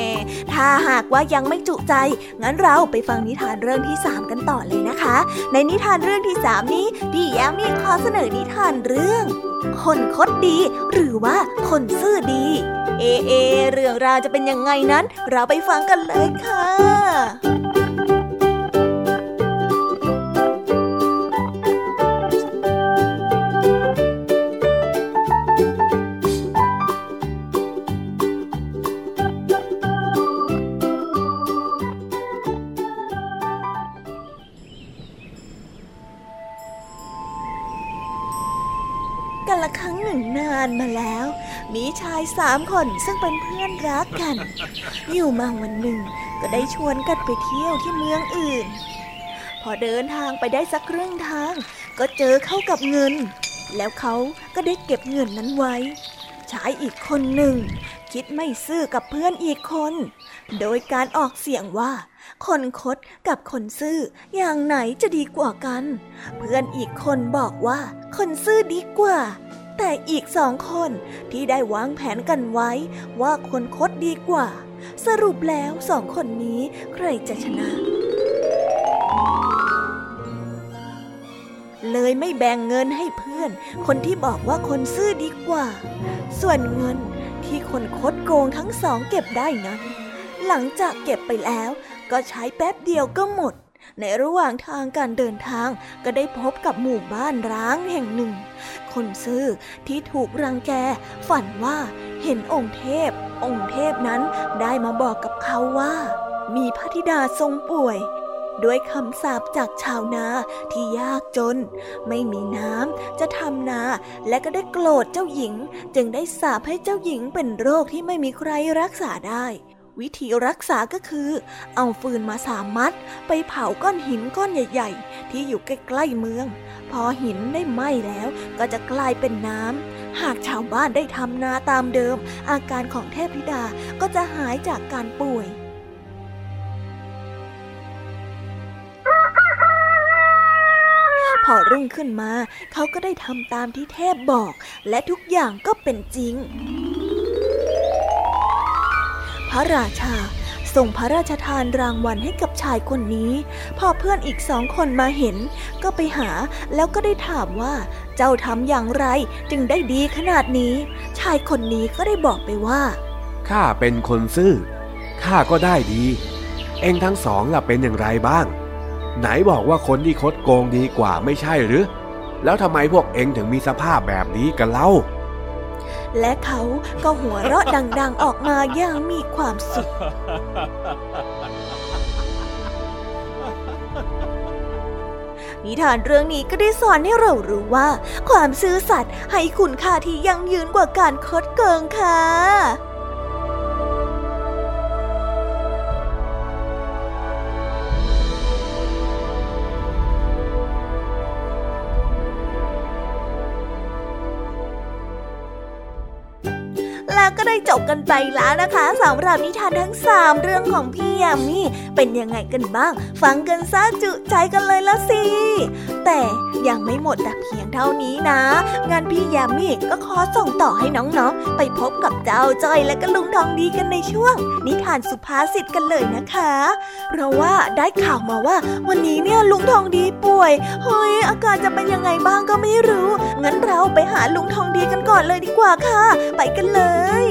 ถ้าหากว่ายังไม่จุใจ งั้นเราไปฟังนิทานเรื่องที่ 3 กันต่อเลยนะคะ ในนิทานเรื่องที่ 3 นี้พี่แย้มมีขอเสนอนิทานเรื่อง คนคดดี หรือว่าคนซื่อดี เอเอ เรื่องราวจะเป็นยังไงนั้น เราไปฟังกันเลยค่ะ สามคนซึ่งเป็นเพื่อนรักกัน อยู่มาวันหนึ่ง ก็ได้ชวนกันไปเที่ยวที่เมืองอื่น พอเดินทางไปได้สักครึ่งทาง ก็เจอเข้ากับเงิน แล้วเขาก็ได้เก็บเงินนั้นไว้ชายอีกคนหนึ่ง คิดไม่ซื่อกับเพื่อนอีกคน โดยการออกเสียงว่า คนคดกับคนซื่ออย่างไหนจะดีกว่ากัน เพื่อนอีกคนบอกว่า คนซื่อดีกว่า แต่อีกสองคนที่ได้วางแผนกันไว้ว่าคนคดดีกว่า สรุปแล้วสองคนนี้ใครจะชนะ เลยไม่แบ่งเงินให้เพื่อน คนที่บอกว่าคนซื่อดีกว่า ส่วนเงินที่คนคดโกงทั้งสองเก็บได้นั้น หลังจากเก็บไปแล้วก็ใช้แป๊บเดียวก็หมด ในระหว่างทางการเดินทางก็ได้พบกับหมู่บ้านร้างแห่งหนึ่ง คนซื่อที่ถูกรังแกฝันว่าเห็นองค์เทพ องค์เทพนั้นได้มาบอกกับเขาว่า มีพระธิดาทรงป่วย ด้วยคำสาปจากชาวนาที่ยากจน ไม่มีน้ำจะทำนาและก็ได้โกรธเจ้าหญิง จึงได้สาปให้เจ้าหญิงเป็นโรคที่ไม่มีใครรักษาได้ วิธีรักษาก็คือ เอาฟืนมาสามมัด ไปเผาก้อนหินก้อนใหญ่ ๆ ที่อยู่ใกล้ๆเมือง พอหินได้ไหม้แล้วก็จะกลายเป็นน้ำ หากชาวบ้านได้ทำนาตามเดิม อาการของเทพธิดาก็จะหายจากการป่วยพอรุ่งขึ้นมา เขาก็ได้ทำตามที่เทพบอก และทุกอย่างก็เป็นจริง พระราชาส่งพระราชทานรางวัลให้กับชายคนนี้ พอเพื่อนอีกสองคนมาเห็น ก็ไปหาแล้วก็ได้ถามว่า เจ้าทำอย่างไรจึงได้ดีขนาดนี้ ชายคนนี้ก็ได้บอกไปว่าข้าเป็นคนซื่อข้าก็ได้ดี เองทั้งสองล่ะเป็นอย่างไรบ้าง ไหนบอกว่าคนที่คดโกงดีกว่าไม่ใช่หรือ แล้วทำไมพวกเองถึงมีสภาพแบบนี้กันเล่า และเขาก็หัวเราะดังๆออกมาอย่างมีความสุขนิทานเรื่องนี้ก็ได้สอนให้เรารู้ว่า ความซื่อสัตย์ให้คุณค่าที่ยั่งยืนกว่าการคดเกิงค่ะ กันไปแล้วนะคะสำหรับนิทานทั้ง 3 เรื่องของพี่ยามีเป็นยังไงกันบ้าง ฟังกันซะจุใจกันเลยละสิ แต่ยังไม่หมดแต่เพียงเท่านี้นะ งานพี่ยามีก็ขอส่งต่อให้น้องๆ ไปพบกับเจ้าจ้อยและก็ลุงทองดีกันในช่วง นิทานสุภาษิตกันเลยนะคะ เพราะว่าได้ข่าวมาว่า วันนี้เนี่ยลุงทองดีป่วยเฮ้ยอาการจะเป็นยังไงบ้างก็ไม่รู้ งั้นเราไปหาลุงทองดีกันก่อนเลยดีกว่าค่ะ ไปกันเลย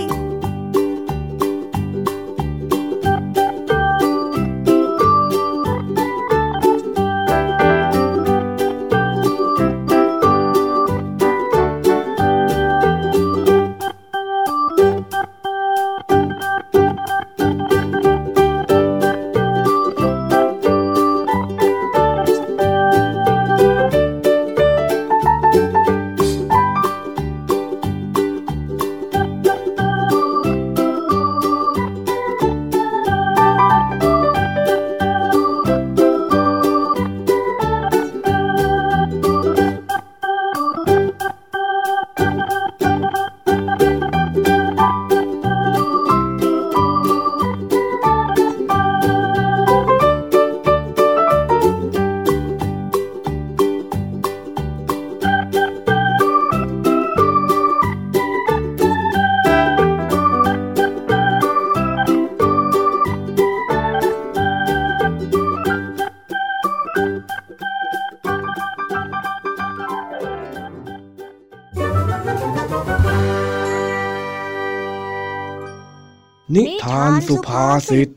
าสุภาษิต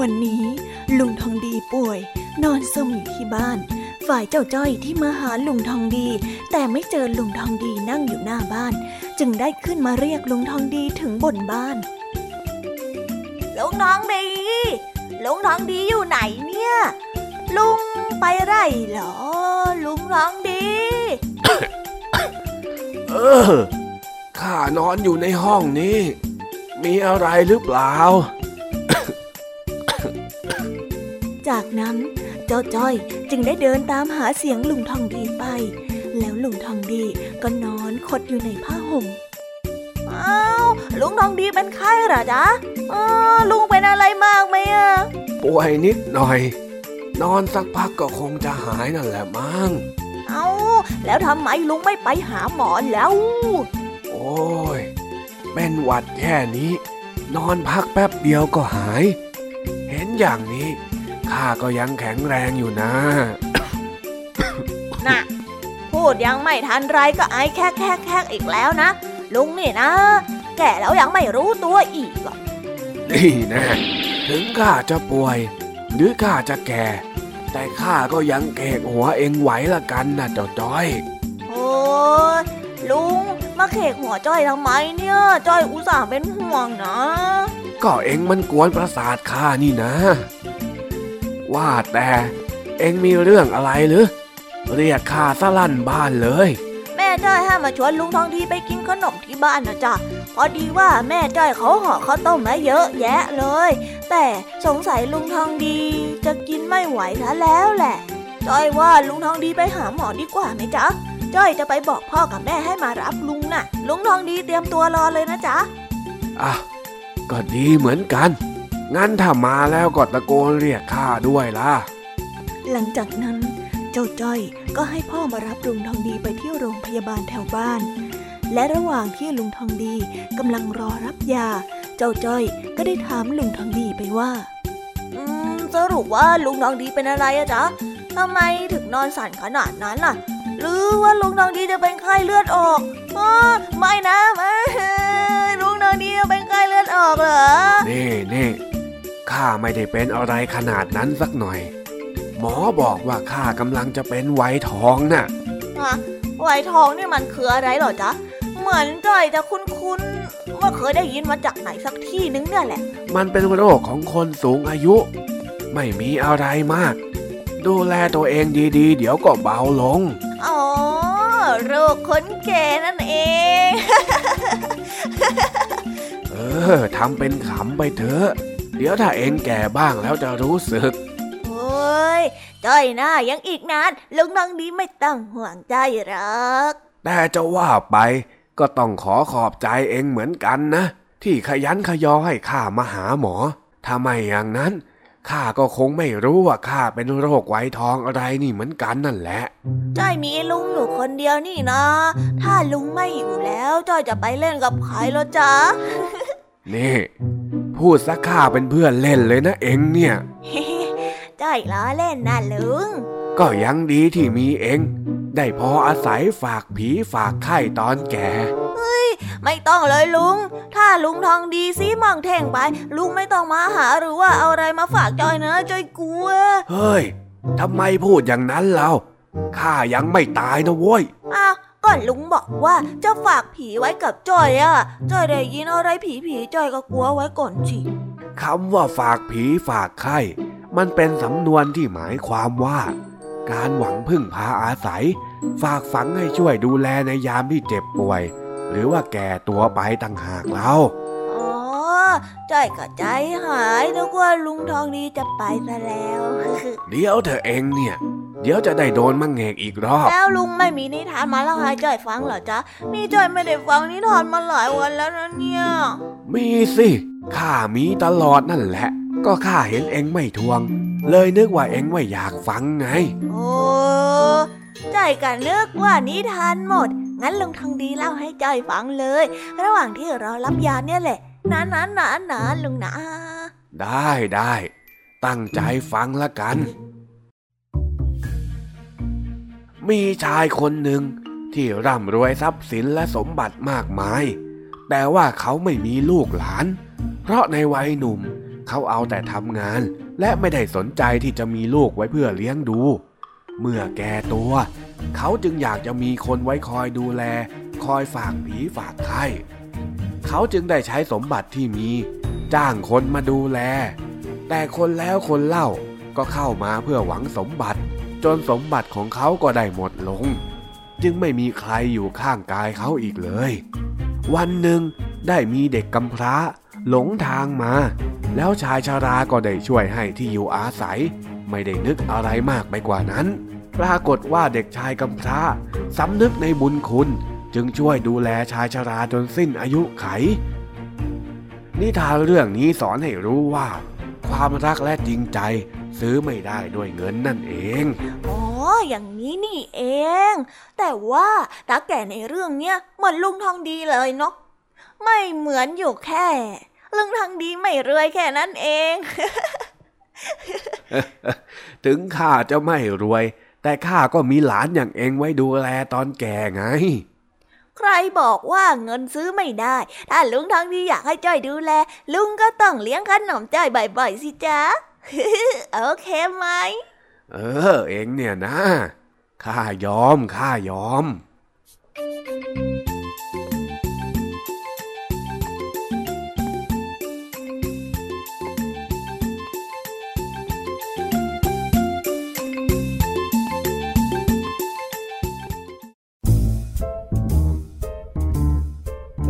วันนี้ลุงทองดีป่วย นอนซึมอยู่ที่บ้าน ฝ่ายเจ้าจ้อยที่มาหาลุงทองดี แต่ไม่เจอลุงทองดีนั่งอยู่หน้าบ้าน จึงได้ ขึ้นมาเรียกลุงทองดีถึงบนบ้าน ลุงทองดี ลุงทองดีอยู่ไหนเนี่ย ลุงไปไรเหรอ ลุงทองดี เออ ข้านอนอยู่ในห้องนี้ มีอะไรหรือเปล่า จากนั้นเจ้าจ้อยจึงได้เดินตามหาเสียงลุงทองดีไปแล้วลุงทองดีก็นอนคดอยู่ในผ้าห่มอ้าว ลุงทองดีเป็นไข้เหรอจ๊ะอ้าวลุงเป็นอะไรมากไหมอะป่วยนิดหน่อย นอนสักพักก็คงจะหายนั่นแหละมั้ง เอาแล้วทำไมลุงไม่ไปหาหมอแล้ว โอ้ย เป็นหวัดแค่นี้ นอนพักแป๊บเดียวก็หาย เห็นอย่างนี้ข้าก็ยังแข็งแรงอยู่นะ น่ะ พูดยังไม่ทันไรก็ไอแค่แค่แค่อีกแล้วนะ ลุงนี่นะ แก่แล้วยังไม่รู้ตัวอีกอะนี่แนะ ถึงข้าจะป่วย หรือข้าจะแก่ แต่ข้าก็ยังเกกหัวเองไหวละกันนะเจ้าจ้อย โอ้ยลุงมาเขกหัวจ้อยทำไมเนี่ย จ้อยอุตส่าห์เป็นห่วงนะ ก็เองมันกวนประสาทข้านี่นะ ว่าแต่เองมีเรื่องอะไรหรือ เรียกข้าสลั่นบ้านเลย แม่จ้อยให้มาชวนลุงทองดีไปกินขนมที่บ้านนะจ๊ะ พอดีว่าแม่จ้อยเขาห่อข้าวต้มมาเยอะแยะเลย แต่สงสัยลุงทองดี จะกินไม่ไหวซะแล้วแหละ จ้อยว่าลุงทองดีไปหาหมอดีกว่าไหมจ๊ะ จ้อยจะไปบอกพ่อกับแม่ให้มารับลุงน่ะ ลุงทองดีเตรียมตัวรอเลยนะจ๊ะอะก็ดีเหมือนกัน งั้นถ้ามาแล้วก็ตะโกนเรียกข้าด้วยล่ะ หลังจากนั้น เจ้าจ้อยก็ให้พ่อมารับลุงทองดีไปที่โรงพยาบาลแถวบ้าน และระหว่างที่ลุงทองดีกำลังรอรับยา เจ้าจ้อยก็ได้ถามลุงทองดีไปว่า อืม สรุปว่าลุงทองดีเป็นอะไรอะจ๊ะทำไมถึงนอนสั่นขนาดนั้นล่ะ หรือว่าลุงทองดีจะเป็นไข้เลือดออกออไม่นะไม่ลุงทองดีจะเป็นไข้เลือดออกเหรอนี่นี่ข้าไม่ได้เป็นอะไรขนาดนั้นสักหน่อย หมอบอกว่าข้ากำลังจะเป็นไวท้องน่ะฮะไวทองนี่มันคืออะไรเหรอจ๊ะเห มือนจ้อยจะคุ้นๆว่าเคยได้ยินมาจากไหนสักที่นึงเนี่ยแหละ มันเป็นโรคของคนสูงอายุ ไม่มีอะไรมาก ดูแลตัวเองดีๆ เดี๋ยวก็เบาลง อ๋อ โรคคนแก่นั่นเอง เออทำเป็นขำไปเถอะ เดี๋ยวถ้าเองแก่บ้างแล้วจะรู้สึกโอ้ยจ้อยหน้ายังอีกนานลุงน้องดีไม่ต้องห่วงใจหรอกแต่จะว่าไป ก็ต้องขอขอบใจเองเหมือนกันนะ ที่ขยันขยอให้ข้ามาหาหมอถ้าไม่อย่างนั้นข้าก็คงไม่รู้ว่าข้าเป็นโรคไวทองอะไรนี่เหมือนกันนั่นแหละ จ้อยมีลุงอยู่คนเดียวนี่นะ ถ้าลุงไม่อยู่แล้วจ้อยจะไปเล่นกับใครแล้วจ๊ะ นี่ พูดสักข้าเป็นเพื่อนเล่นเลยนะเองเนี่ย จ้อยล้อเล่นนะลุง ก็ยังดีที่มีเอง ได้พออาศัยฝากผีฝากไข่ตอนแก่ไม่ต้องเลยลุง ถ้าลุงทองดีซีมองเท่งไป ลุงไม่ต้องมาหาหรือว่าเอาอะไรมาฝากจอยนะจอยกลัว เฮ้ยทำไมพูดอย่างนั้นเราข้ายังไม่ตายนะโว้ยอ้าวก็ลุงบอกว่าจะฝากผีไว้กับจอยอะจอยได้ยินอะไรผีผีๆจอยก็กลัวไว้ก่อนสิคำว่าฝากผีฝากไข้ มันเป็นสำนวนที่หมายความว่า การหวังพึ่งพาอาศัย ฝากฝังให้ช่วยดูแลในยามที่เจ็บป่วย หรือว่าแก่ตัวไปต่างหากเราอ๋อจอยก็ใจหายนึกว่าลุงทองดีจะไปซะแล้ว เดี๋ยวเธอเองเนี่ย เดี๋ยวจะได้โดนมังเงกอีกรอบ แล้วลุงไม่มีนิทานมาเล่าให้จอยฟังเหรอจ๊ะ นี่จอยไม่ได้ฟังนิทานมาหลายวันแล้วนะเนี่ย มีสิข้ามีตลอดนั่นแหละ ก็ข้าเห็นเองไม่ทวง เลยนึกว่าเอ็งว่าอยากฟังไง โอ้ใจกันนึกว่านิทานหมด งั้นลุงทองดีเล่าให้จอยฟังเลย ระหว่างที่รอรับยาเนี่ยแหละนะนะนะนะลุงนะ ได้ได้ ตั้งใจฟังละกัน มีชายคนหนึ่งที่ร่ำรวยทรัพย์สินและสมบัติมากมาย แต่ว่าเขาไม่มีลูกหลาน เพราะในวัยหนุ่ม เขาเอาแต่ทำงาน และไม่ได้สนใจที่จะมีลูกไว้เพื่อเลี้ยงดู เมื่อแก่ตัว เขาจึงอยากจะมีคนไว้คอยดูแล คอยฝากผีฝากไข้เขาจึงได้ใช้สมบัติที่มี จ้างคนมาดูแล แต่คนแล้วคนเล่าก็เข้ามาเพื่อหวังสมบัติ จนสมบัติของเขาก็ได้หมดลง จึงไม่มีใครอยู่ข้างกายเขาอีกเลย วันหนึ่งได้มีเด็กกำพร้า หลงทางมา แล้วชายชาราก็ได้ช่วยให้ที่อยู่อาศัย ไม่ได้นึกอะไรมากไปกว่านั้น ปรากฏว่าเด็กชายกำพร้าสำนึกในบุญคุณ จึงช่วยดูแลชายชาราจนสิ้นอายุไข นิทานเรื่องนี้สอนให้รู้ว่า ความรักและจริงใจซื้อไม่ได้ด้วยเงินนั่นเองอ๋ออย่างนี้นี่เอง แต่ว่าตาแก่ในเรื่องเนี้ยเหมือนลุงทองดีเลยเนาะไม่เหมือนอยู่แค่ ลุงทองดีไม่รวยแค่นั้นเอง ถึงข้าจะไม่รวย แต่ข้าก็มีหลานอย่างเองไว้ดูแลตอนแก่ไง ใครบอกว่าเงินซื้อไม่ได้ ถ้าลุงทองดีอยากให้จ้อยดูแล ลุงก็ต้องเลี้ยงขนมจ้อยบ่อยๆสิจ๊ะโอเคไหม เออ เองเนี่ยนะ ข้ายอม ข้ายอม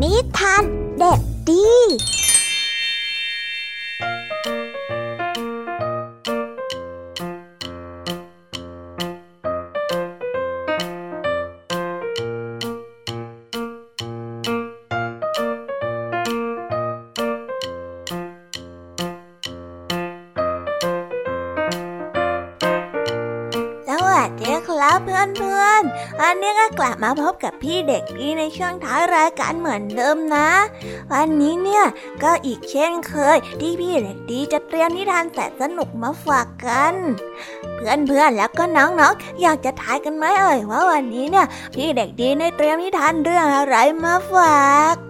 นิทานเด็กดี กลับมาพบกับพี่เด็กดีในช่วงท้ายรายการเหมือนเดิมนะ วันนี้เนี่ยก็อีกเช่นเคยที่พี่เด็กดีจะเตรียมนิทานแสนสนุกมาฝากกัน เพื่อนๆแล้วก็น้องๆอยากจะทายกันไหมเอ่ยว่าวันนี้เนี่ย พี่เด็กดีได้เตรียมนิทานเรื่องอะไรมาฝาก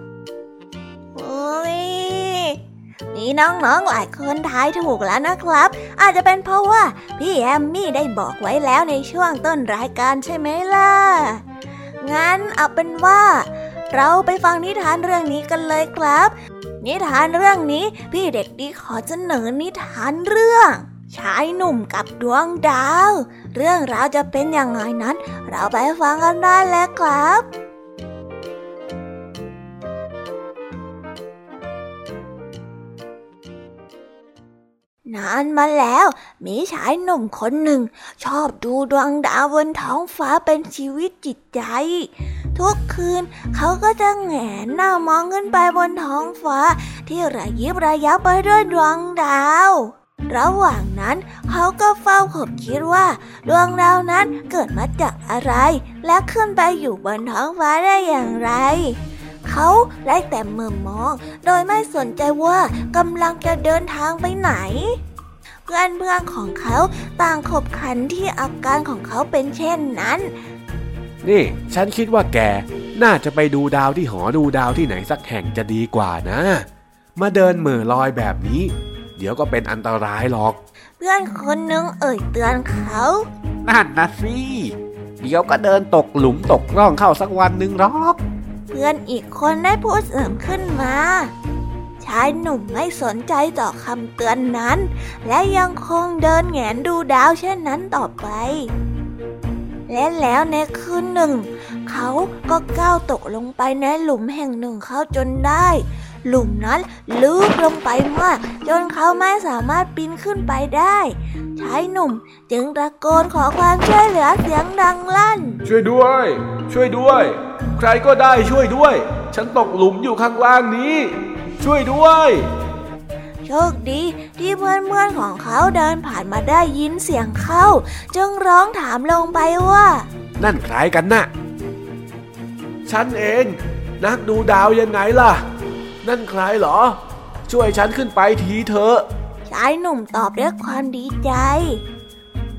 มีน้องๆหลายคนทายถูกแล้วนะครับ อาจจะเป็นเพราะว่าพี่แอมมี่ได้บอกไว้แล้วในช่วงต้นรายการใช่ไหมล่ะ งั้นเอาเป็นว่า เราไปฟังนิทานเรื่องนี้กันเลยครับ นิทานเรื่องนี้พี่เด็กดีขอเสนอนิทานเรื่องชายหนุ่มกับดวงดาว เรื่องราวจะเป็นอยังไงนั้น เราไปฟังกันได้แล้วครับ นานมาแล้ว มีชายหนุ่มคนหนึ่ง ชอบดูดวงดาวบนท้องฟ้าเป็นชีวิตจิตใจ ทุกคืนเขาก็จะแหงนหน้ามองขึ้นไปบนท้องฟ้า ที่ระยิบระยับไปด้วยดวงดาว ระหว่างนั้นเขาก็เฝ้าขบคิดว่า ดวงดาวนั้นเกิดมาจากอะไร และขึ้นไปอยู่บนท้องฟ้าได้อย่างไร เขาได้แต่เมือมอง โดยไม่สนใจว่ากำลังจะเดินทางไปไหน เพื่อนเพื่อนๆของเขาต่างขบขันที่อาการของเขาเป็นเช่นนั้น นี่ฉันคิดว่าแกน่าจะไปดูดาวที่หอดูดาวที่ไหนสักแห่งจะดีกว่านะ มาเดินเหม่อลอยแบบนี้ เดี๋ยวก็เป็นอันตรายหรอก เพื่อนคนหนึงเอ่ยเตือนเขานั่นนะสิเดี๋ยวก็เดินตกหลุมตกร่องเข้าสักวันหนึ่งหรอกเพื่อนอีกคนได้พูดเสริมขึ้นมา ชายหนุ่มไม่สนใจต่อคำเตือนนั้น และยังคงเดินแหงนดูดาวเช่นนั้นต่อไป และแล้วในคืนหนึ่ง เขาก็ก้าวตกลงไปในหลุมแห่งหนึ่งเข้าจนได้ หลุมนั้นลึกลงไปมาก จนเขาไม่สามารถปีนขึ้นไปได้ ชายหนุ่มจึงตะโกนขอความช่วยเหลือเสียงดังลั่น ช่วยด้วย ช่วยด้วย ใครก็ได้ช่วยด้วย ฉันตกหลุมอยู่ข้างล่างนี้ ช่วยด้วย โชชคดีที่เพื่อนๆของเขาเดินผ่านมาได้ยินเสียงเข้าจึงร้องถามลงไปว่า นั่นใครกันนะ่ะ ฉันเอง นักดูดาวยังไงล่ะ นั่นใครเหรอ ช่วยฉันขึ้นไปทีเถอะชายหนุ่มตอบด้วยความดีใจ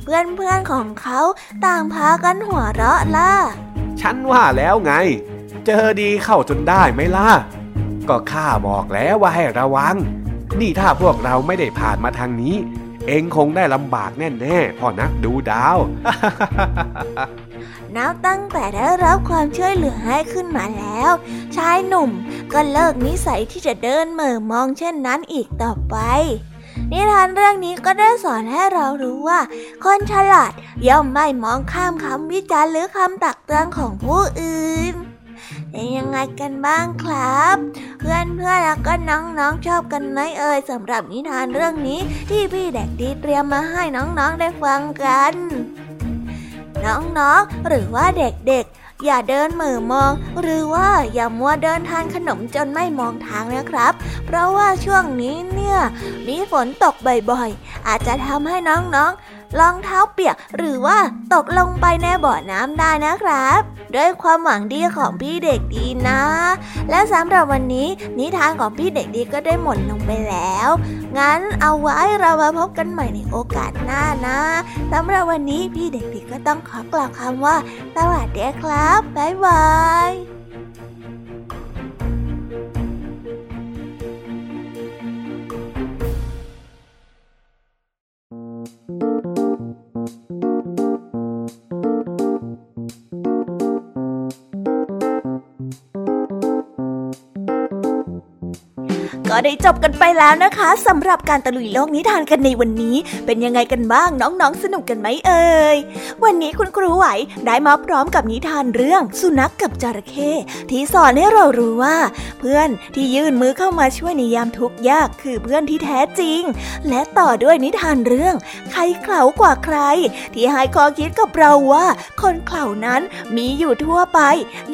เพื่อนๆของเขาต่างพากันหัวเราะล่ะ ฉันว่าแล้วไง เจอดีเข้าจนได้ไหมล่ะ ก็ข้าบอกแล้วว่าให้ระวัง นี่ถ้าพวกเราไม่ได้ผ่านมาทางนี้ เองคงได้ลำบากแน่ๆพ่อนักดูดาว นับตั้งแต่ได้รับความช่วยเหลือให้ขึ้นมาแล้ว ชายหนุ่มก็เลิกนิสัยที่จะเดินเหม่อมองเช่นนั้นอีกต่อไป นิทานเรื่องนี้ก็ได้สอนให้เรารู้ว่า คนฉลาดย่อมไม่มองข้ามคำวิจารณ์หรือคำตักเตือนของผู้อื่นเป็นยังไงกันบ้างครับ เพื่อนเพื่อนแล้วก็น้องๆชอบกันไหมเอ่ยสำหรับนิทานเรื่องนี้ที่พี่เด็กดีเตรียมมาให้น้องๆได้ฟังกัน น้องๆหรือว่าเด็กๆ อย่าเดินเหม่อมอง หรือว่าอย่ามัวเดินทานขนมจนไม่มองทางนะครับ เพราะว่าช่วงนี้เนี่ยมีฝนตกบ่อยๆ อาจจะทำให้น้องๆ รองเท้าเปียกหรือว่าตกลงไปในบ่อน้ำได้นะครับ ด้วยความหวังดีของพี่เด็กดีนะ และสำหรับวันนี้นิทานของพี่เด็กดีก็ได้หมดลงไปแล้ว งั้นเอาไว้เรามาพบกันใหม่ในโอกาสหน้านะสำหรับวันนี้พี่เด็กดีก็ต้องขอกล่าวคำว่า สวัสดีครับ บ๊ายบาย ก็ได้จบกันไปแล้วนะคะสำหรับการตะลุยโลกนิทานกันในวันนี้ เป็นยังไงกันบ้างน้องๆ สนุกกันไหมเอ่ยวันนี้คุณครูไหวได้มาพร้อมกับนิทานเรื่องสุนัขกกับจระเข้ที่สอนให้เรารู้ว่า เพื่อนที่ยื่นมือเข้ามาช่วยในยามทุกข์ยากคือเพื่อนที่แท้จริง และต่อด้วยนิทานเรื่อง ใครเข่ากว่าใคร ที่ให้ข้อคิดกับเราว่า คนเข่านั้นมีอยู่ทั่วไป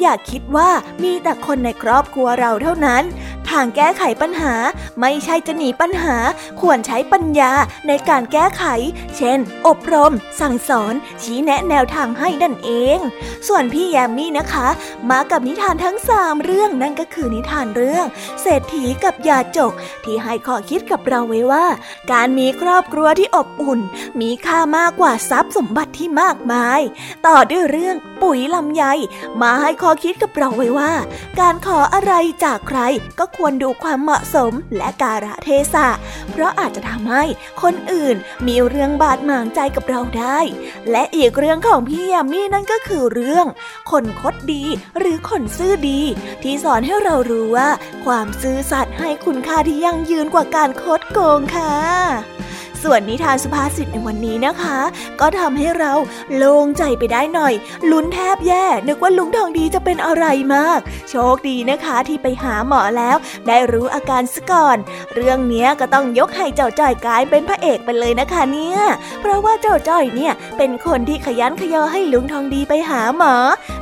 อย่าคิดว่ามีแต่คนในครอบครัวเราเท่านั้น ทางแก้ไขปัญหาไม่ใช่จะหนีปัญหา ควรใช้ปัญญาในการแก้ไข เช่น อบรม สั่งสอน ชี้แนะแนวทางให้นั่นเอง ส่วนพี่แยมมี่นะคะ มากับนิทานทั้งสามเรื่องนั่นก็คือนิทานเรื่อง เศรษฐีกับยาจก ที่ให้ข้อคิดกับเราไว้ว่า การมีครอบครัวที่อบอุ่น มีค่ามากกว่าทรัพย์สมบัติที่มากมาย ต่อด้วยเรื่องปุ๋ยลำไย มาให้ข้อคิดกับเราไว้ว่า การขออะไรจากใครก็ควรดูความเหมาะสมและการะเทศะ เพราะอาจจะทำให้คนอื่นมีเรื่องบาดหมางใจกับเราได้ และอีกเรื่องของพี่ยามีนั่นก็คือเรื่อง คนคดดีหรือคนซื่อดี ที่สอนให้เรารู้ว่า ความซื่อสัตย์ให้คุณค่าที่ยั่งยืนกว่าการคดโกงค่ะ ส่วนนิทานสุภาษิตในวันนี้นะคะ ก็ทำให้เราโล่งใจไปได้หน่อย ลุ้นแทบแย่ นึกว่าลุงทองดีจะเป็นอะไรมาก โชคดีนะคะที่ไปหาหมอแล้ว ได้รู้อาการซะก่อน เรื่องนี้ก็ต้องยกให้เจ้าจ้อยกลายเป็นพระเอกไปเลยนะคะเนี่ย เพราะว่าเจ้าจ้อยเนี่ยเป็นคนที่ขยันขยอให้ลุงทองดีไปหาหมอ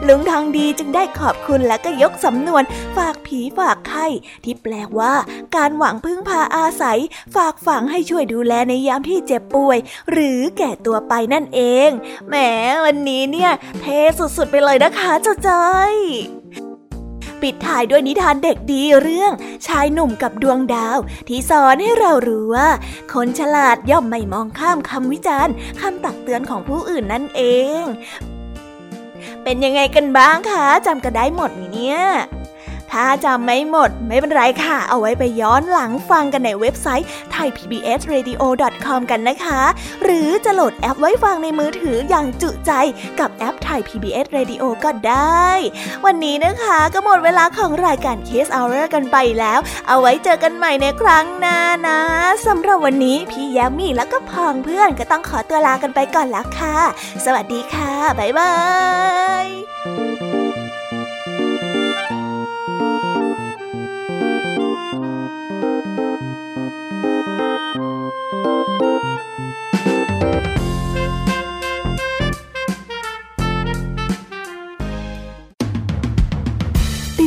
ลุงทองดีจึงได้ขอบคุณและก็ยกสำนวน ฝากผีฝากไข้ที่แปลว่า การหวังพึ่งพาอาศัย ฝากฝังให้ช่วยดูแลในยามที่เจ็บป่วย หรือแก่ตัวไปนั่นเอง แหมวันนี้เนี่ยเทสุดๆไปเลยนะคะเจ้าจ้อยปิดท้ายด้วยนิทานเด็กดีเรื่อง ชายหนุ่มกับดวงดาว ที่สอนให้เรารู้ว่า คนฉลาดย่อมไม่มองข้ามคำวิจารณ์คำตักเตือนของผู้อื่นนั่นเอง เป็นยังไงกันบ้างคะจำกันได้หมดไหมเนี่ย ถ้าจำไม่หมดไม่เป็นไรค่ะ เอาไว้ไปย้อนหลังฟังกันในเว็บไซต์ thaipbsradio.com กันนะคะ หรือจะโหลดแอปไว้ฟังในมือถืออย่างจุใจกับแอป Thai PBS Radio ก็ได้ วันนี้นะคะก็หมดเวลาของรายการ Kiss Hour กันไปแล้ว เอาไว้เจอกันใหม่ในครั้งหน้านะสำหรับวันนี้พี่แยมมี่แล้วก็พองเพื่อนก็ต้องขอตัวลากันไปก่อนแล้วค่ะ สวัสดีค่ะ บ๊ายบาย